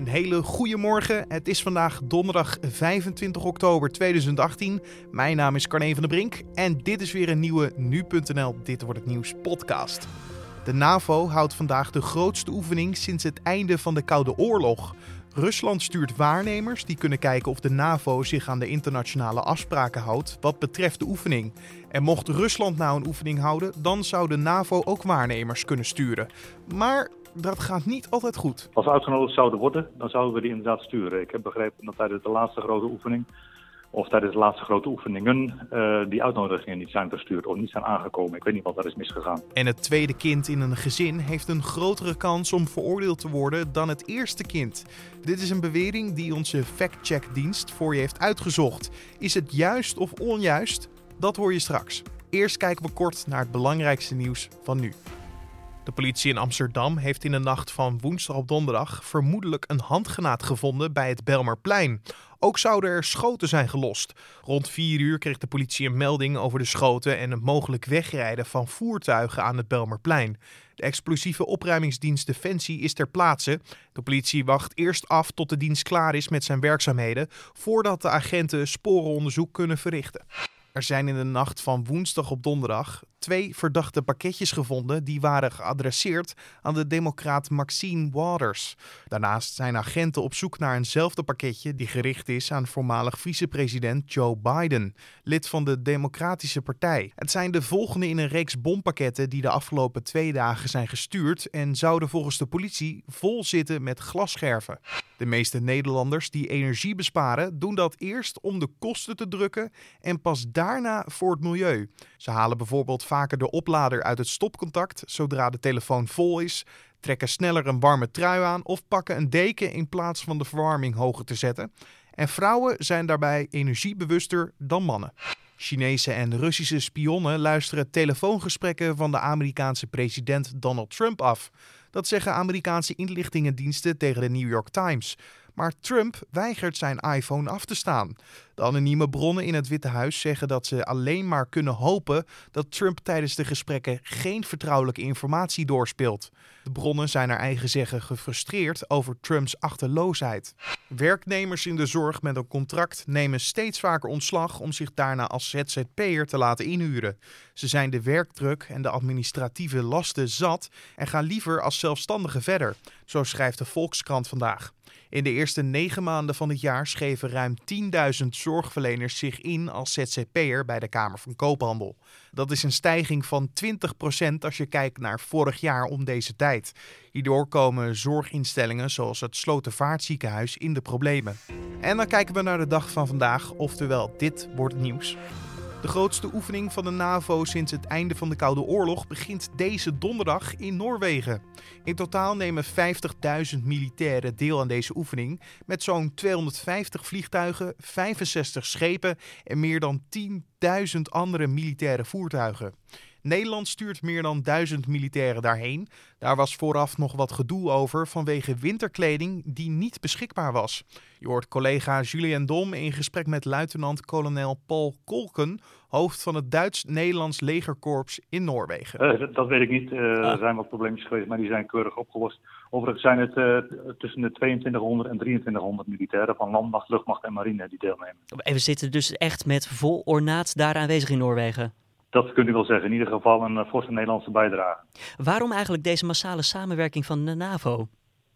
Een hele goede morgen. Het is vandaag donderdag 25 oktober 2018. Mijn naam is Carne van der Brink en dit is weer een nieuwe nu.nl Dit wordt het nieuws podcast. De NAVO houdt vandaag de grootste oefening sinds het einde van de Koude Oorlog. Rusland stuurt waarnemers die kunnen kijken of de NAVO zich aan de internationale afspraken houdt wat betreft de oefening. En mocht Rusland nou een oefening houden, dan zou de NAVO ook waarnemers kunnen sturen. Maar dat gaat niet altijd goed. Als we uitgenodigd zouden worden, dan zouden we die inderdaad sturen. Ik heb begrepen dat tijdens de laatste grote oefening, of tijdens de laatste grote oefeningen, uh, die uitnodigingen niet zijn verstuurd of niet zijn aangekomen. Ik weet niet wat daar is misgegaan. En het tweede kind in een gezin heeft een grotere kans om veroordeeld te worden dan het eerste kind. Dit is een bewering die onze fact-check-dienst voor je heeft uitgezocht. Is het juist of onjuist? Dat hoor je straks. Eerst kijken we kort naar het belangrijkste nieuws van nu. De politie in Amsterdam heeft in de nacht van woensdag op donderdag vermoedelijk een handgenaad gevonden bij het Belmerplein. Ook zouden er schoten zijn gelost. Rond 4 uur kreeg de politie een melding over de schoten en het mogelijk wegrijden van voertuigen aan het Belmerplein. De explosieve opruimingsdienst Defensie is ter plaatse. De politie wacht eerst af tot de dienst klaar is met zijn werkzaamheden voordat de agenten sporenonderzoek kunnen verrichten. Er zijn in de nacht van woensdag op donderdag twee verdachte pakketjes gevonden die waren geadresseerd aan de democraat Maxine Waters. Daarnaast zijn agenten op zoek naar eenzelfde pakketje die gericht is aan voormalig vicepresident Joe Biden, lid van de Democratische Partij. Het zijn de volgende in een reeks bompakketten die de afgelopen twee dagen zijn gestuurd en zouden volgens de politie vol zitten met glasscherven. De meeste Nederlanders die energie besparen doen dat eerst om de kosten te drukken en pas daarna voor het milieu. Ze halen bijvoorbeeld vaker de oplader uit het stopcontact zodra de telefoon vol is, trekken sneller een warme trui aan of pakken een deken in plaats van de verwarming hoger te zetten. En vrouwen zijn daarbij energiebewuster dan mannen. Chinese en Russische spionnen luisteren telefoongesprekken van de Amerikaanse president Donald Trump af. Dat zeggen Amerikaanse inlichtingendiensten tegen de New York Times. Maar Trump weigert zijn iPhone af te staan. De anonieme bronnen in het Witte Huis zeggen dat ze alleen maar kunnen hopen dat Trump tijdens de gesprekken geen vertrouwelijke informatie doorspeelt. De bronnen zijn naar eigen zeggen gefrustreerd over Trumps achterloosheid. Werknemers in de zorg met een contract nemen steeds vaker ontslag om zich daarna als ZZP'er te laten inhuren. Ze zijn de werkdruk en de administratieve lasten zat en gaan liever als zelfstandige verder, zo schrijft de Volkskrant vandaag. In de eerste negen maanden van het jaar schreven ruim 10.000 zorgverleners zich in als ZZP'er bij de Kamer van Koophandel. Dat is een stijging van 20% als je kijkt naar vorig jaar om deze tijd. Hierdoor komen zorginstellingen zoals het Slotervaartziekenhuis in de problemen. En dan kijken we naar de dag van vandaag, oftewel dit wordt nieuws. De grootste oefening van de NAVO sinds het einde van de Koude Oorlog begint deze donderdag in Noorwegen. In totaal nemen 50.000 militairen deel aan deze oefening met zo'n 250 vliegtuigen, 65 schepen en meer dan 10.000 andere militaire voertuigen. Nederland stuurt meer dan duizend militairen daarheen. Daar was vooraf nog wat gedoe over vanwege winterkleding die niet beschikbaar was. Je hoort collega Julien Dom in gesprek met luitenant-kolonel Paul Kolken, hoofd van het Duits-Nederlands legerkorps in Noorwegen. Uh, dat weet ik niet. Uh, Er zijn wat probleempjes geweest, maar die zijn keurig opgelost. Overigens zijn het uh, tussen de 2200 en 2300 militairen van landmacht, luchtmacht en marine die deelnemen. En we zitten dus echt met vol ornaat daar aanwezig in Noorwegen? Dat kunt u wel zeggen. In ieder geval een forse Nederlandse bijdrage. Waarom eigenlijk deze massale samenwerking van de NAVO?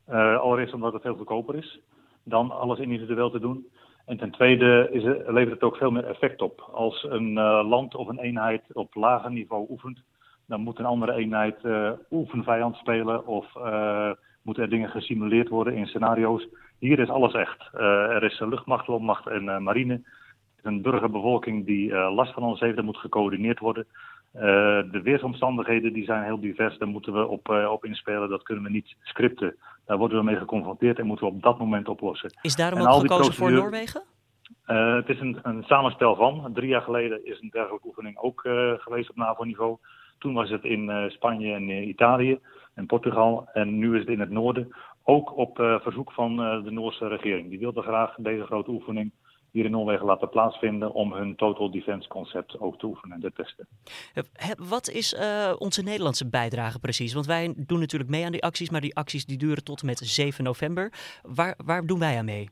Uh, allereerst omdat het heel goedkoper is dan alles individueel te doen. En ten tweede is het, levert het ook veel meer effect op. Als een uh, land of een eenheid op lager niveau oefent, dan moet een andere eenheid uh, oefenvijand spelen of moeten er dingen gesimuleerd worden in scenario's. Hier is alles echt. er is luchtmacht, landmacht en marine een burgerbevolking die uh, last van ons heeft. Dat moet gecoördineerd worden. Uh, de weersomstandigheden die zijn heel divers. Daar moeten we op, uh, op inspelen. Dat kunnen we niet scripten. Daar worden we mee geconfronteerd en moeten we op dat moment oplossen. Is daarom en ook gekozen voor Noorwegen? het is een, een, samenstel van. Drie jaar geleden is een dergelijke oefening ook geweest op NAVO-niveau. Toen was het in Spanje en Italië en Portugal. En nu is het in het noorden. Ook op verzoek van de Noorse regering. Die wilde graag deze grote oefening hier in Noorwegen laten plaatsvinden om hun Total Defense concept ook te oefenen en te testen. Wat is uh, onze Nederlandse bijdrage precies? Want wij doen natuurlijk mee aan die acties, maar die acties die duren tot en met 7 november. Waar, waar doen wij aan mee?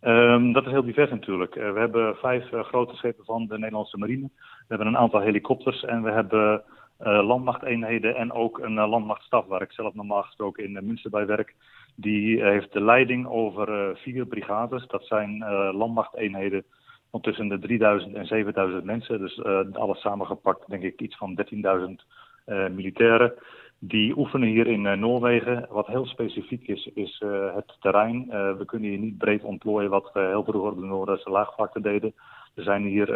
Um, dat is heel divers natuurlijk. Uh, we hebben vijf uh, grote schepen van de Nederlandse marine. We hebben een aantal helikopters en we hebben landmachteenheden en ook een landmachtstaf waar ik zelf normaal gesproken in Münster bij werk. Die heeft de leiding over vier brigades. Dat zijn landmachteenheden van tussen de 3000 en 7000 mensen. Dus alles samengepakt denk ik iets van 13.000 militairen. Die oefenen hier in Noorwegen. Wat heel specifiek is, is het terrein. We kunnen hier niet breed ontplooien wat heel vroeger de Noorderse laagvlakte deden. Er zijn hier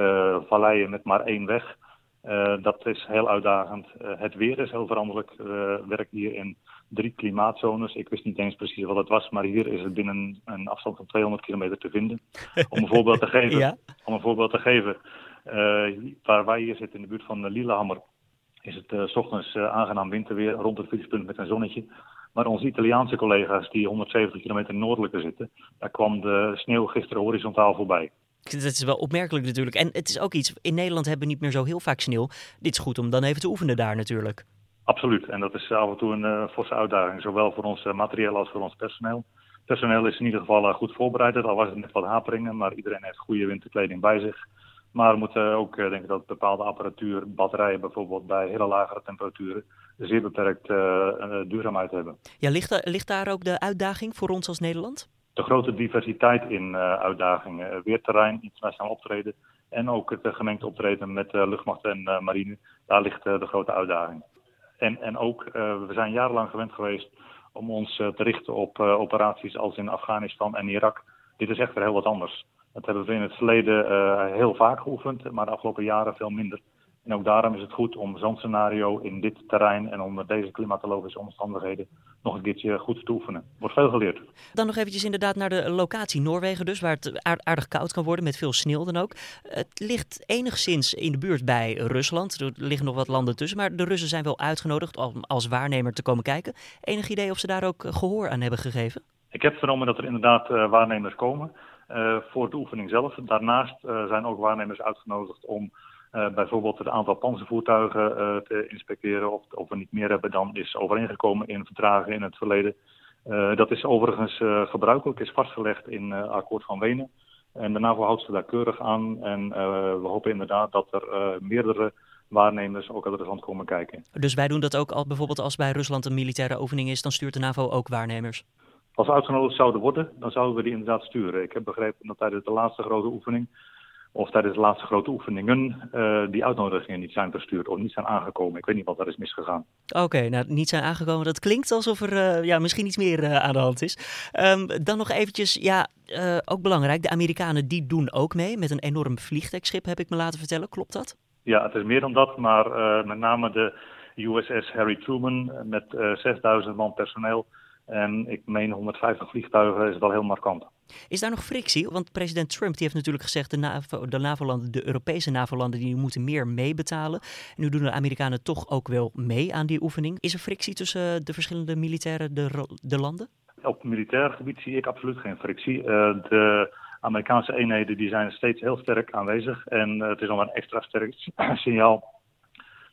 valleien met maar één weg. Dat is heel uitdagend. het weer is heel veranderlijk. We werken hier in drie klimaatzones. Ik wist niet eens precies wat het was, maar hier is het binnen een afstand van 200 kilometer te vinden. Om een voorbeeld te geven, ja. om een voorbeeld te geven waar wij hier zitten in de buurt van Lillehammer is het s ochtends aangenaam winterweer rond het vriespunt met een zonnetje. Maar onze Italiaanse collega's die 170 kilometer noordelijker zitten, daar kwam de sneeuw gisteren horizontaal voorbij. Dat is wel opmerkelijk natuurlijk. En het is ook iets, in Nederland hebben we niet meer zo heel vaak sneeuw. Dit is goed om dan even te oefenen daar natuurlijk. Absoluut. En dat is af en toe een uh, forse uitdaging, zowel voor ons materieel als voor ons personeel. Personeel is in ieder geval goed voorbereid, al was het met wat haperingen, maar iedereen heeft goede winterkleding bij zich. Maar we moeten ook eh, denken dat bepaalde apparatuur, batterijen bijvoorbeeld, bij hele lagere temperaturen zeer beperkt duurzaamheid hebben. Ja, ligt, ligt daar ook de uitdaging voor ons als Nederland? De grote diversiteit in uh, uitdagingen, weerterrein, internationaal optreden en ook het gemengd optreden met luchtmacht en marine, daar ligt de grote uitdaging. En, en ook, we zijn jarenlang gewend geweest om ons te richten op operaties als in Afghanistan en Irak. Dit is echt weer heel wat anders. Dat hebben we in het verleden heel vaak geoefend, maar de afgelopen jaren veel minder. En ook daarom is het goed om zo'n scenario in dit terrein en onder deze klimatologische omstandigheden nog een keertje goed te oefenen. Wordt veel geleerd. Dan nog eventjes inderdaad naar de locatie Noorwegen dus, waar het aardig koud kan worden met veel sneeuw dan ook. Het ligt enigszins in de buurt bij Rusland. Er liggen nog wat landen tussen, maar de Russen zijn wel uitgenodigd om als waarnemer te komen kijken. Enig idee of ze daar ook gehoor aan hebben gegeven? Ik heb vernomen dat er inderdaad uh, waarnemers komen. Uh, voor de oefening zelf. Daarnaast uh, zijn ook waarnemers uitgenodigd om uh, bijvoorbeeld het aantal panzervoertuigen te inspecteren. Of, of we niet meer hebben dan is overeengekomen in verdragen in het verleden. dat is overigens gebruikelijk, is vastgelegd in akkoord van Wenen. En de NAVO houdt ze daar keurig aan. En we hopen inderdaad dat er meerdere waarnemers ook uit Rusland komen kijken. Dus wij doen dat ook al, bijvoorbeeld als bij Rusland een militaire oefening is, dan stuurt de NAVO ook waarnemers? Als we uitgenodigd zouden worden, dan zouden we die inderdaad sturen. Ik heb begrepen dat tijdens de laatste grote oefening, of tijdens de laatste grote oefeningen, uh, die uitnodigingen niet zijn verstuurd of niet zijn aangekomen. Ik weet niet wat daar is misgegaan. Oké, okay, nou niet zijn aangekomen. Dat klinkt alsof er uh, ja, misschien iets meer uh, aan de hand is. Um, dan nog eventjes, ja, ook belangrijk, de Amerikanen die doen ook mee met een enorm vliegtuigschip, heb ik me laten vertellen. Klopt dat? Ja, het is meer dan dat, maar met name de USS Harry Truman met 6000 man personeel en ik meen 150 vliegtuigen is wel heel markant. Is daar nog frictie? Want president Trump die heeft natuurlijk gezegd de, NAVO, de de Europese NAVO-landen, die moeten meer meebetalen. Nu doen de Amerikanen toch ook wel mee aan die oefening. Is er frictie tussen de verschillende militairen, de, de landen? Op militair gebied zie ik absoluut geen frictie. Uh, de Amerikaanse eenheden die zijn steeds heel sterk aanwezig. En uh, het is nog een extra sterk signaal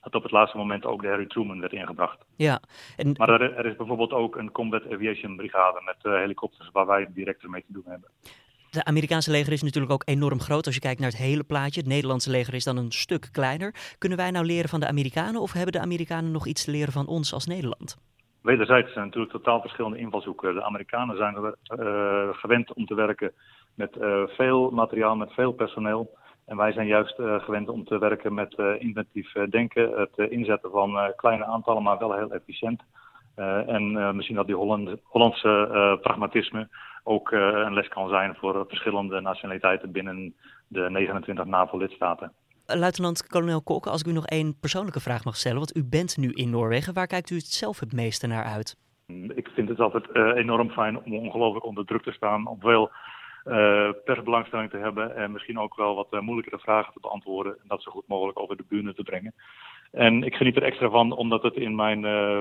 dat op het laatste moment ook de Harry Truman werd ingebracht. Ja. En... Maar er, er, is bijvoorbeeld ook een Combat Aviation Brigade met uh, helikopters waar wij direct mee te doen hebben. De Amerikaanse leger is natuurlijk ook enorm groot als je kijkt naar het hele plaatje. Het Nederlandse leger is dan een stuk kleiner. Kunnen wij nou leren van de Amerikanen of hebben de Amerikanen nog iets te leren van ons als Nederland? Wederzijds zijn natuurlijk totaal verschillende invalshoeken. De Amerikanen zijn uh, gewend om te werken met uh, veel materiaal, met veel personeel. En wij zijn juist uh, gewend om te werken met uh, inventief uh, denken, het inzetten van kleine aantallen, maar wel heel efficiënt. en misschien dat die Holland, Hollandse pragmatisme ook een les kan zijn voor verschillende nationaliteiten binnen de 29 NAVO-lidstaten. Luitenant-kolonel Kok, als ik u nog één persoonlijke vraag mag stellen, want u bent nu in Noorwegen. Waar kijkt u het zelf het meeste naar uit? Ik vind het altijd enorm fijn om ongelooflijk onder druk te staan, op veel uh, persbelangstelling te hebben en misschien ook wel wat uh, moeilijkere vragen te beantwoorden en dat zo goed mogelijk over de bühne te brengen. En ik geniet er extra van omdat het in mijn uh,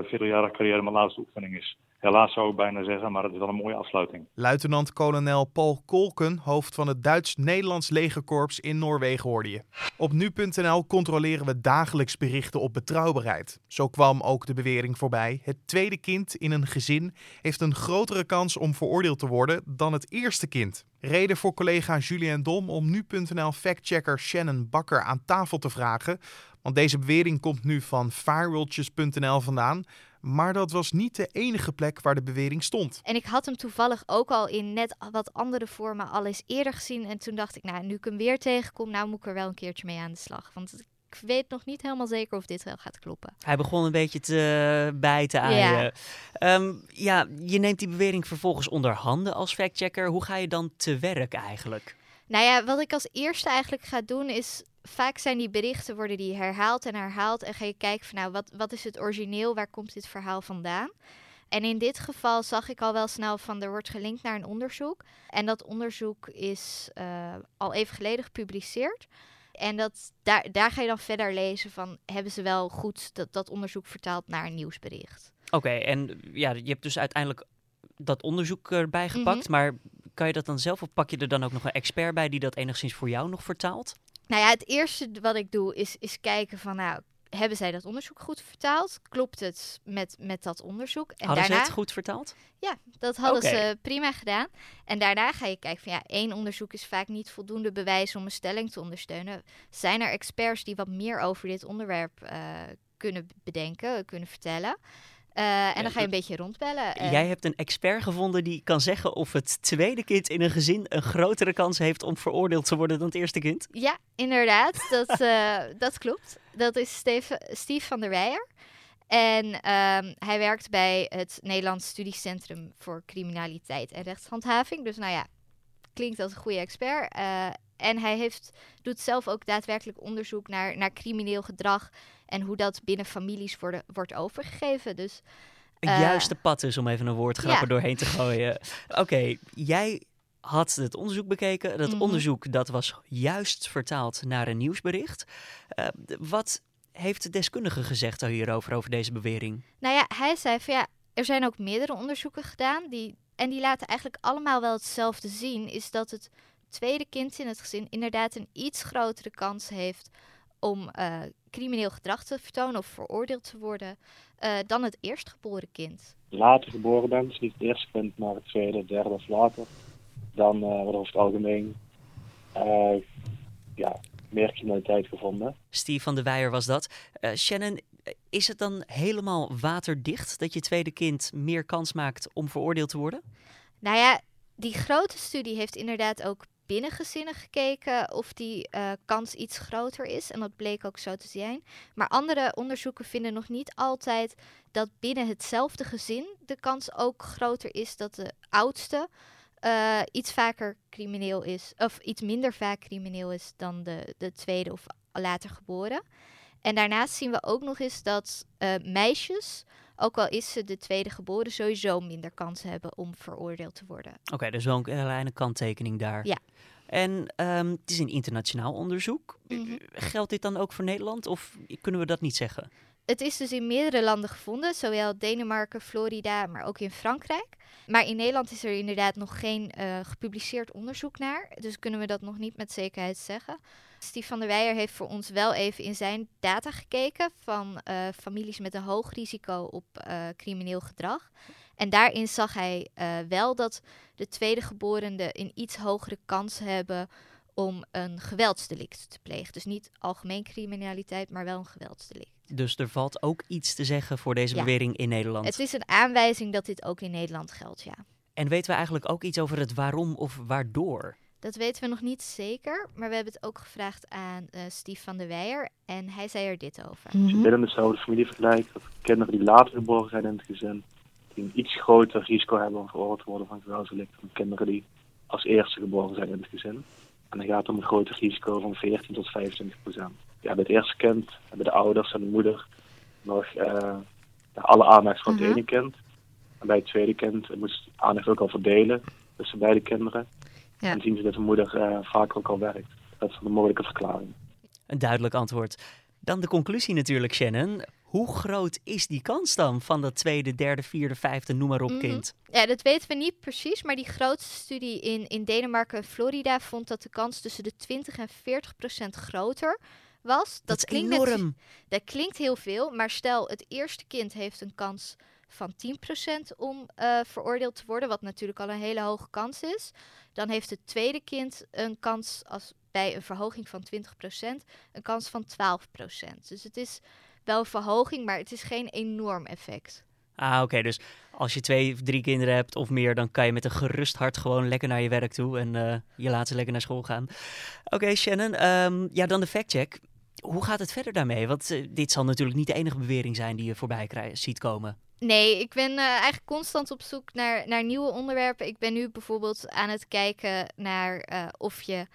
carrière mijn laatste oefening is. Helaas zou ik bijna zeggen, maar het is wel een mooie afsluiting. Luitenant-kolonel Paul Kolken, hoofd van het Duits-Nederlands legerkorps in Noorwegen, hoorde je. Op nu.nl controleren we dagelijks berichten op betrouwbaarheid. Zo kwam ook de bewering voorbij: het tweede kind in een gezin heeft een grotere kans om veroordeeld te worden dan het eerste kind. Reden voor collega Julien Dom om nu.nl factchecker Shannon Bakker aan tafel te vragen. Want deze bewering komt nu van firewatches.nl vandaan. Maar dat was niet de enige plek waar de bewering stond. En ik had hem toevallig ook al in net wat andere vormen al eens eerder gezien. En toen dacht ik, nou, nu ik hem weer tegenkom, nou moet ik er wel een keertje mee aan de slag. Want ik weet nog niet helemaal zeker of dit wel gaat kloppen. Hij begon een beetje te bijten aan Ja. je. Ehm, ja, je neemt die bewering vervolgens onder handen als factchecker. Hoe ga je dan te werk eigenlijk? Nou ja, wat ik als eerste eigenlijk ga doen is... Vaak zijn die berichten worden die herhaald en herhaald. En ga je kijken van nou, wat, wat is het origineel? Waar komt dit verhaal vandaan? En in dit geval zag ik al wel snel van er wordt gelinkt naar een onderzoek. En dat onderzoek is eh, al even geleden gepubliceerd. En dat, daar, daar ga je dan verder lezen van hebben ze wel goed dat, dat onderzoek vertaald naar een nieuwsbericht. Oké, en ja, je hebt dus uiteindelijk dat onderzoek erbij gepakt. Mhm. Maar kan je dat dan zelf of pak je er dan ook nog een expert bij die dat enigszins voor jou nog vertaalt? Nou ja, het eerste wat ik doe is, is kijken van nou, hebben zij dat onderzoek goed vertaald? Klopt het met, met dat onderzoek? En Hadden daarna, ze het goed vertaald? Ja, dat hadden ze prima gedaan. En daarna ga je kijken van ja, één onderzoek is vaak niet voldoende bewijs om een stelling te ondersteunen. Zijn er experts die wat meer over dit onderwerp eh, kunnen bedenken, kunnen vertellen? Eh, en dan ga je een beetje rondbellen. En- Jij hebt een expert gevonden die kan zeggen of het tweede kind in een gezin een grotere kans heeft om veroordeeld te worden dan het eerste kind. Ja, inderdaad. Dat, eh, dat klopt. Dat is Steve, Steve van der Weijer. En ehm, hij werkt bij het Nederlands Studiecentrum voor Criminaliteit en Rechtshandhaving. Dus nou ja, klinkt als een goede expert. Eh, en hij heeft, doet zelf ook daadwerkelijk onderzoek naar, naar crimineel gedrag en hoe dat binnen families worden, wordt overgegeven. Dus Eh, juiste pad dus om even een woordgrap ja. doorheen te gooien. Oké, jij had het onderzoek bekeken. Dat Mhm. onderzoek dat was juist vertaald naar een nieuwsbericht. Eh, wat heeft de deskundige gezegd hierover, over deze bewering? Nou ja, hij zei van ja, er zijn ook meerdere onderzoeken gedaan. Die, en die laten eigenlijk allemaal wel hetzelfde zien. Is dat het tweede kind in het gezin inderdaad een iets grotere kans heeft om eh, crimineel gedrag te vertonen of veroordeeld te worden eh, dan het eerstgeboren kind. later geboren bent, dus niet het eerste kind, maar het tweede, derde of later, dan eh, wordt over het algemeen eh, ja, meer criminaliteit gevonden. Steve van de Weijer was dat. Eh, Shannon, is het dan helemaal waterdicht dat je tweede kind meer kans maakt om veroordeeld te worden? Nou ja, die grote studie heeft inderdaad ook binnen gezinnen gekeken of die eh, kans iets groter is. En dat bleek ook zo te zijn. Maar andere onderzoeken vinden nog niet altijd dat binnen hetzelfde gezin de kans ook groter is dat de oudste eh, iets vaker crimineel is, of iets minder vaak crimineel is dan de, de tweede of later geboren. En daarnaast zien we ook nog eens dat eh, meisjes, ook al is ze de tweede geboren, sowieso minder kans hebben om veroordeeld te worden. Oké, dus wel een kleine kanttekening daar. Ja. En ehm, het is een internationaal onderzoek. Mhm. Geldt dit dan ook voor Nederland of kunnen we dat niet zeggen? Het is dus in meerdere landen gevonden, zowel Denemarken, Florida, maar ook in Frankrijk. Maar in Nederland is er inderdaad nog geen eh, gepubliceerd onderzoek naar, dus kunnen we dat nog niet met zekerheid zeggen. Steve van der Weijer heeft voor ons wel even in zijn data gekeken van eh, families met een hoog risico op eh, crimineel gedrag. En daarin zag hij eh, wel dat de tweede geborenen een iets hogere kans hebben om een geweldsdelict te plegen. Dus niet algemeen criminaliteit, maar wel een geweldsdelict. Dus er valt ook iets te zeggen voor deze Ja. bewering in Nederland. Het is een aanwijzing dat dit ook in Nederland geldt, ja. En weten we eigenlijk ook iets over het waarom of waardoor? Dat weten we nog niet zeker, maar we hebben het ook gevraagd aan eh Steve van der Weijer en hij zei er dit over. Als je binnen dezelfde familie vergelijkt, dat kinderen die later geboren zijn in het gezin, die een iets groter risico hebben om veroordeeld te worden van geweldsdelict dan kinderen die als eerste geboren zijn in het gezin. En dan gaat het om een groter risico van 14 tot 25 procent. Ja, bij het eerste kind hebben de ouders en de moeder nog eh, alle aandacht voor het Mhm. ene kind. En bij het tweede kind moest aandacht ook al verdelen tussen beide kinderen. Ja. En zien ze dat de moeder eh, vaak ook al werkt. Dat is een mogelijke verklaring. Een duidelijk antwoord. Dan de conclusie natuurlijk, Shannon. Hoe groot is die kans dan van dat tweede, derde, vierde, vijfde, noem maar op Mhm. kind? Ja, dat weten we niet precies, maar die grootste studie in, in Denemarken en Florida vond dat de kans tussen de 20 en 40 procent groter was. Dat, is klinkt dat klinkt heel veel, maar stel het eerste kind heeft een kans van 10% om eh, veroordeeld te worden, wat natuurlijk al een hele hoge kans is. Dan heeft het tweede kind een kans als bij een verhoging van 20% een kans van 12%. Dus het is wel een verhoging, maar het is geen enorm effect. Ah, oké. Dus als je twee drie kinderen hebt of meer, dan kan je met een gerust hart gewoon lekker naar je werk toe en eh, je laat ze lekker naar school gaan. Oké, Shannon. ehm, ja, dan de factcheck. Hoe gaat het verder daarmee? Want eh, dit zal natuurlijk niet de enige bewering zijn die je voorbij ziet komen. Nee, ik ben eh, eigenlijk constant op zoek naar, naar nieuwe onderwerpen. Ik ben nu bijvoorbeeld aan het kijken naar eh, of, je,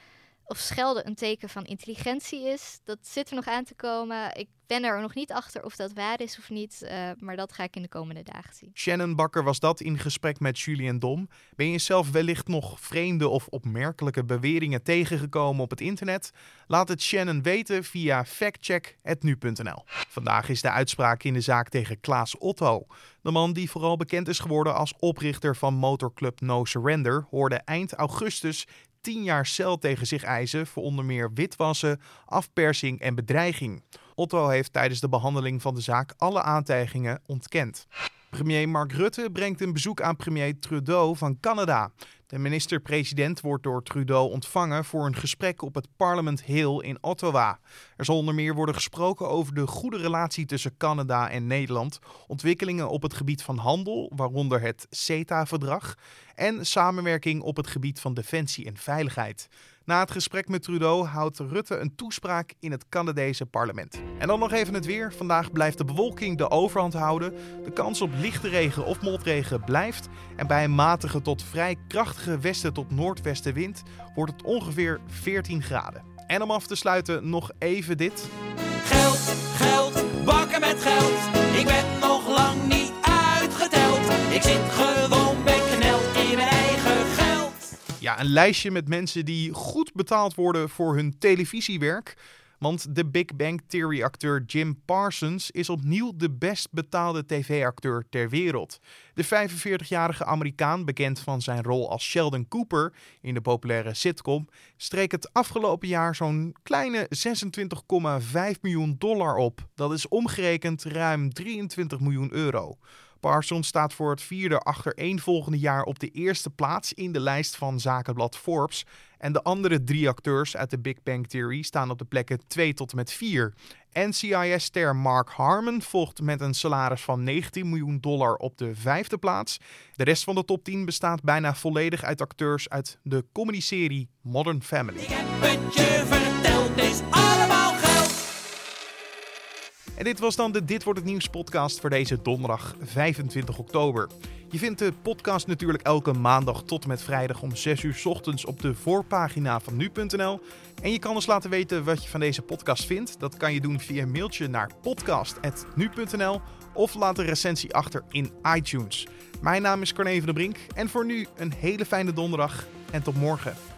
of schelden een teken van intelligentie is. Dat zit er nog aan te komen. Ik ben er nog niet achter of dat waar is of niet, eh, maar dat ga ik in de komende dagen zien. Shannon Bakker was dat in gesprek met Julian Dom. Ben je zelf wellicht nog vreemde of opmerkelijke beweringen tegengekomen op het internet? Laat het Shannon weten via factcheck.nu.nl. Vandaag is de uitspraak in de zaak tegen Klaas Otto. De man die vooral bekend is geworden als oprichter van motorclub No Surrender hoorde eind augustus 10 jaar cel tegen zich eisen voor onder meer witwassen, afpersing en bedreiging. Otto heeft tijdens de behandeling van de zaak alle aantijgingen ontkend. Premier Mark Rutte brengt een bezoek aan premier Trudeau van Canada. De minister-president wordt door Trudeau ontvangen voor een gesprek op het Parliament Hill in Ottawa. Er zal onder meer worden gesproken over de goede relatie tussen Canada en Nederland, ontwikkelingen op het gebied van handel, waaronder het CETA-verdrag, en samenwerking op het gebied van defensie en veiligheid. Na het gesprek met Trudeau houdt Rutte een toespraak in het Canadese parlement. En dan nog even het weer. Vandaag blijft de bewolking de overhand houden. De kans op lichte regen of motregen blijft. En bij een matige tot vrij krachtige westen tot noordwestenwind wordt het ongeveer 14 graden. En om af te sluiten nog even dit. Geld, geld, bakken met geld. Ik ben nog lang niet uitgeteld. Ik zit Een lijstje met mensen die goed betaald worden voor hun televisiewerk. Want de Big Bang Theory-acteur Jim Parsons is opnieuw de best betaalde tv-acteur ter wereld. De 45-jarige Amerikaan, bekend van zijn rol als Sheldon Cooper in de populaire sitcom, streek het afgelopen jaar zo'n kleine 26,5 miljoen dollar op. Dat is omgerekend ruim 23 miljoen euro. Parsons staat voor het vierde achtereenvolgende jaar op de eerste plaats in de lijst van zakenblad Forbes. En de andere drie acteurs uit de Big Bang Theory staan op de plekken 2 tot en met 4. NCIS-ster Mark Harmon volgt met een salaris van 19 miljoen dollar op de vijfde plaats. De rest van de top 10 bestaat bijna volledig uit acteurs uit de comedyserie Modern Family. Ik heb het je verteld. En dit was dan de Dit Wordt Het Nieuws podcast voor deze donderdag 25 oktober. Je vindt de podcast natuurlijk elke maandag tot en met vrijdag om 6 uur ochtends op de voorpagina van nu.nl. En je kan ons laten weten wat je van deze podcast vindt. Dat kan je doen via een mailtje naar podcast.nu.nl of laat een recensie achter in iTunes. Mijn naam is Corne van der Brink en voor nu een hele fijne donderdag en tot morgen.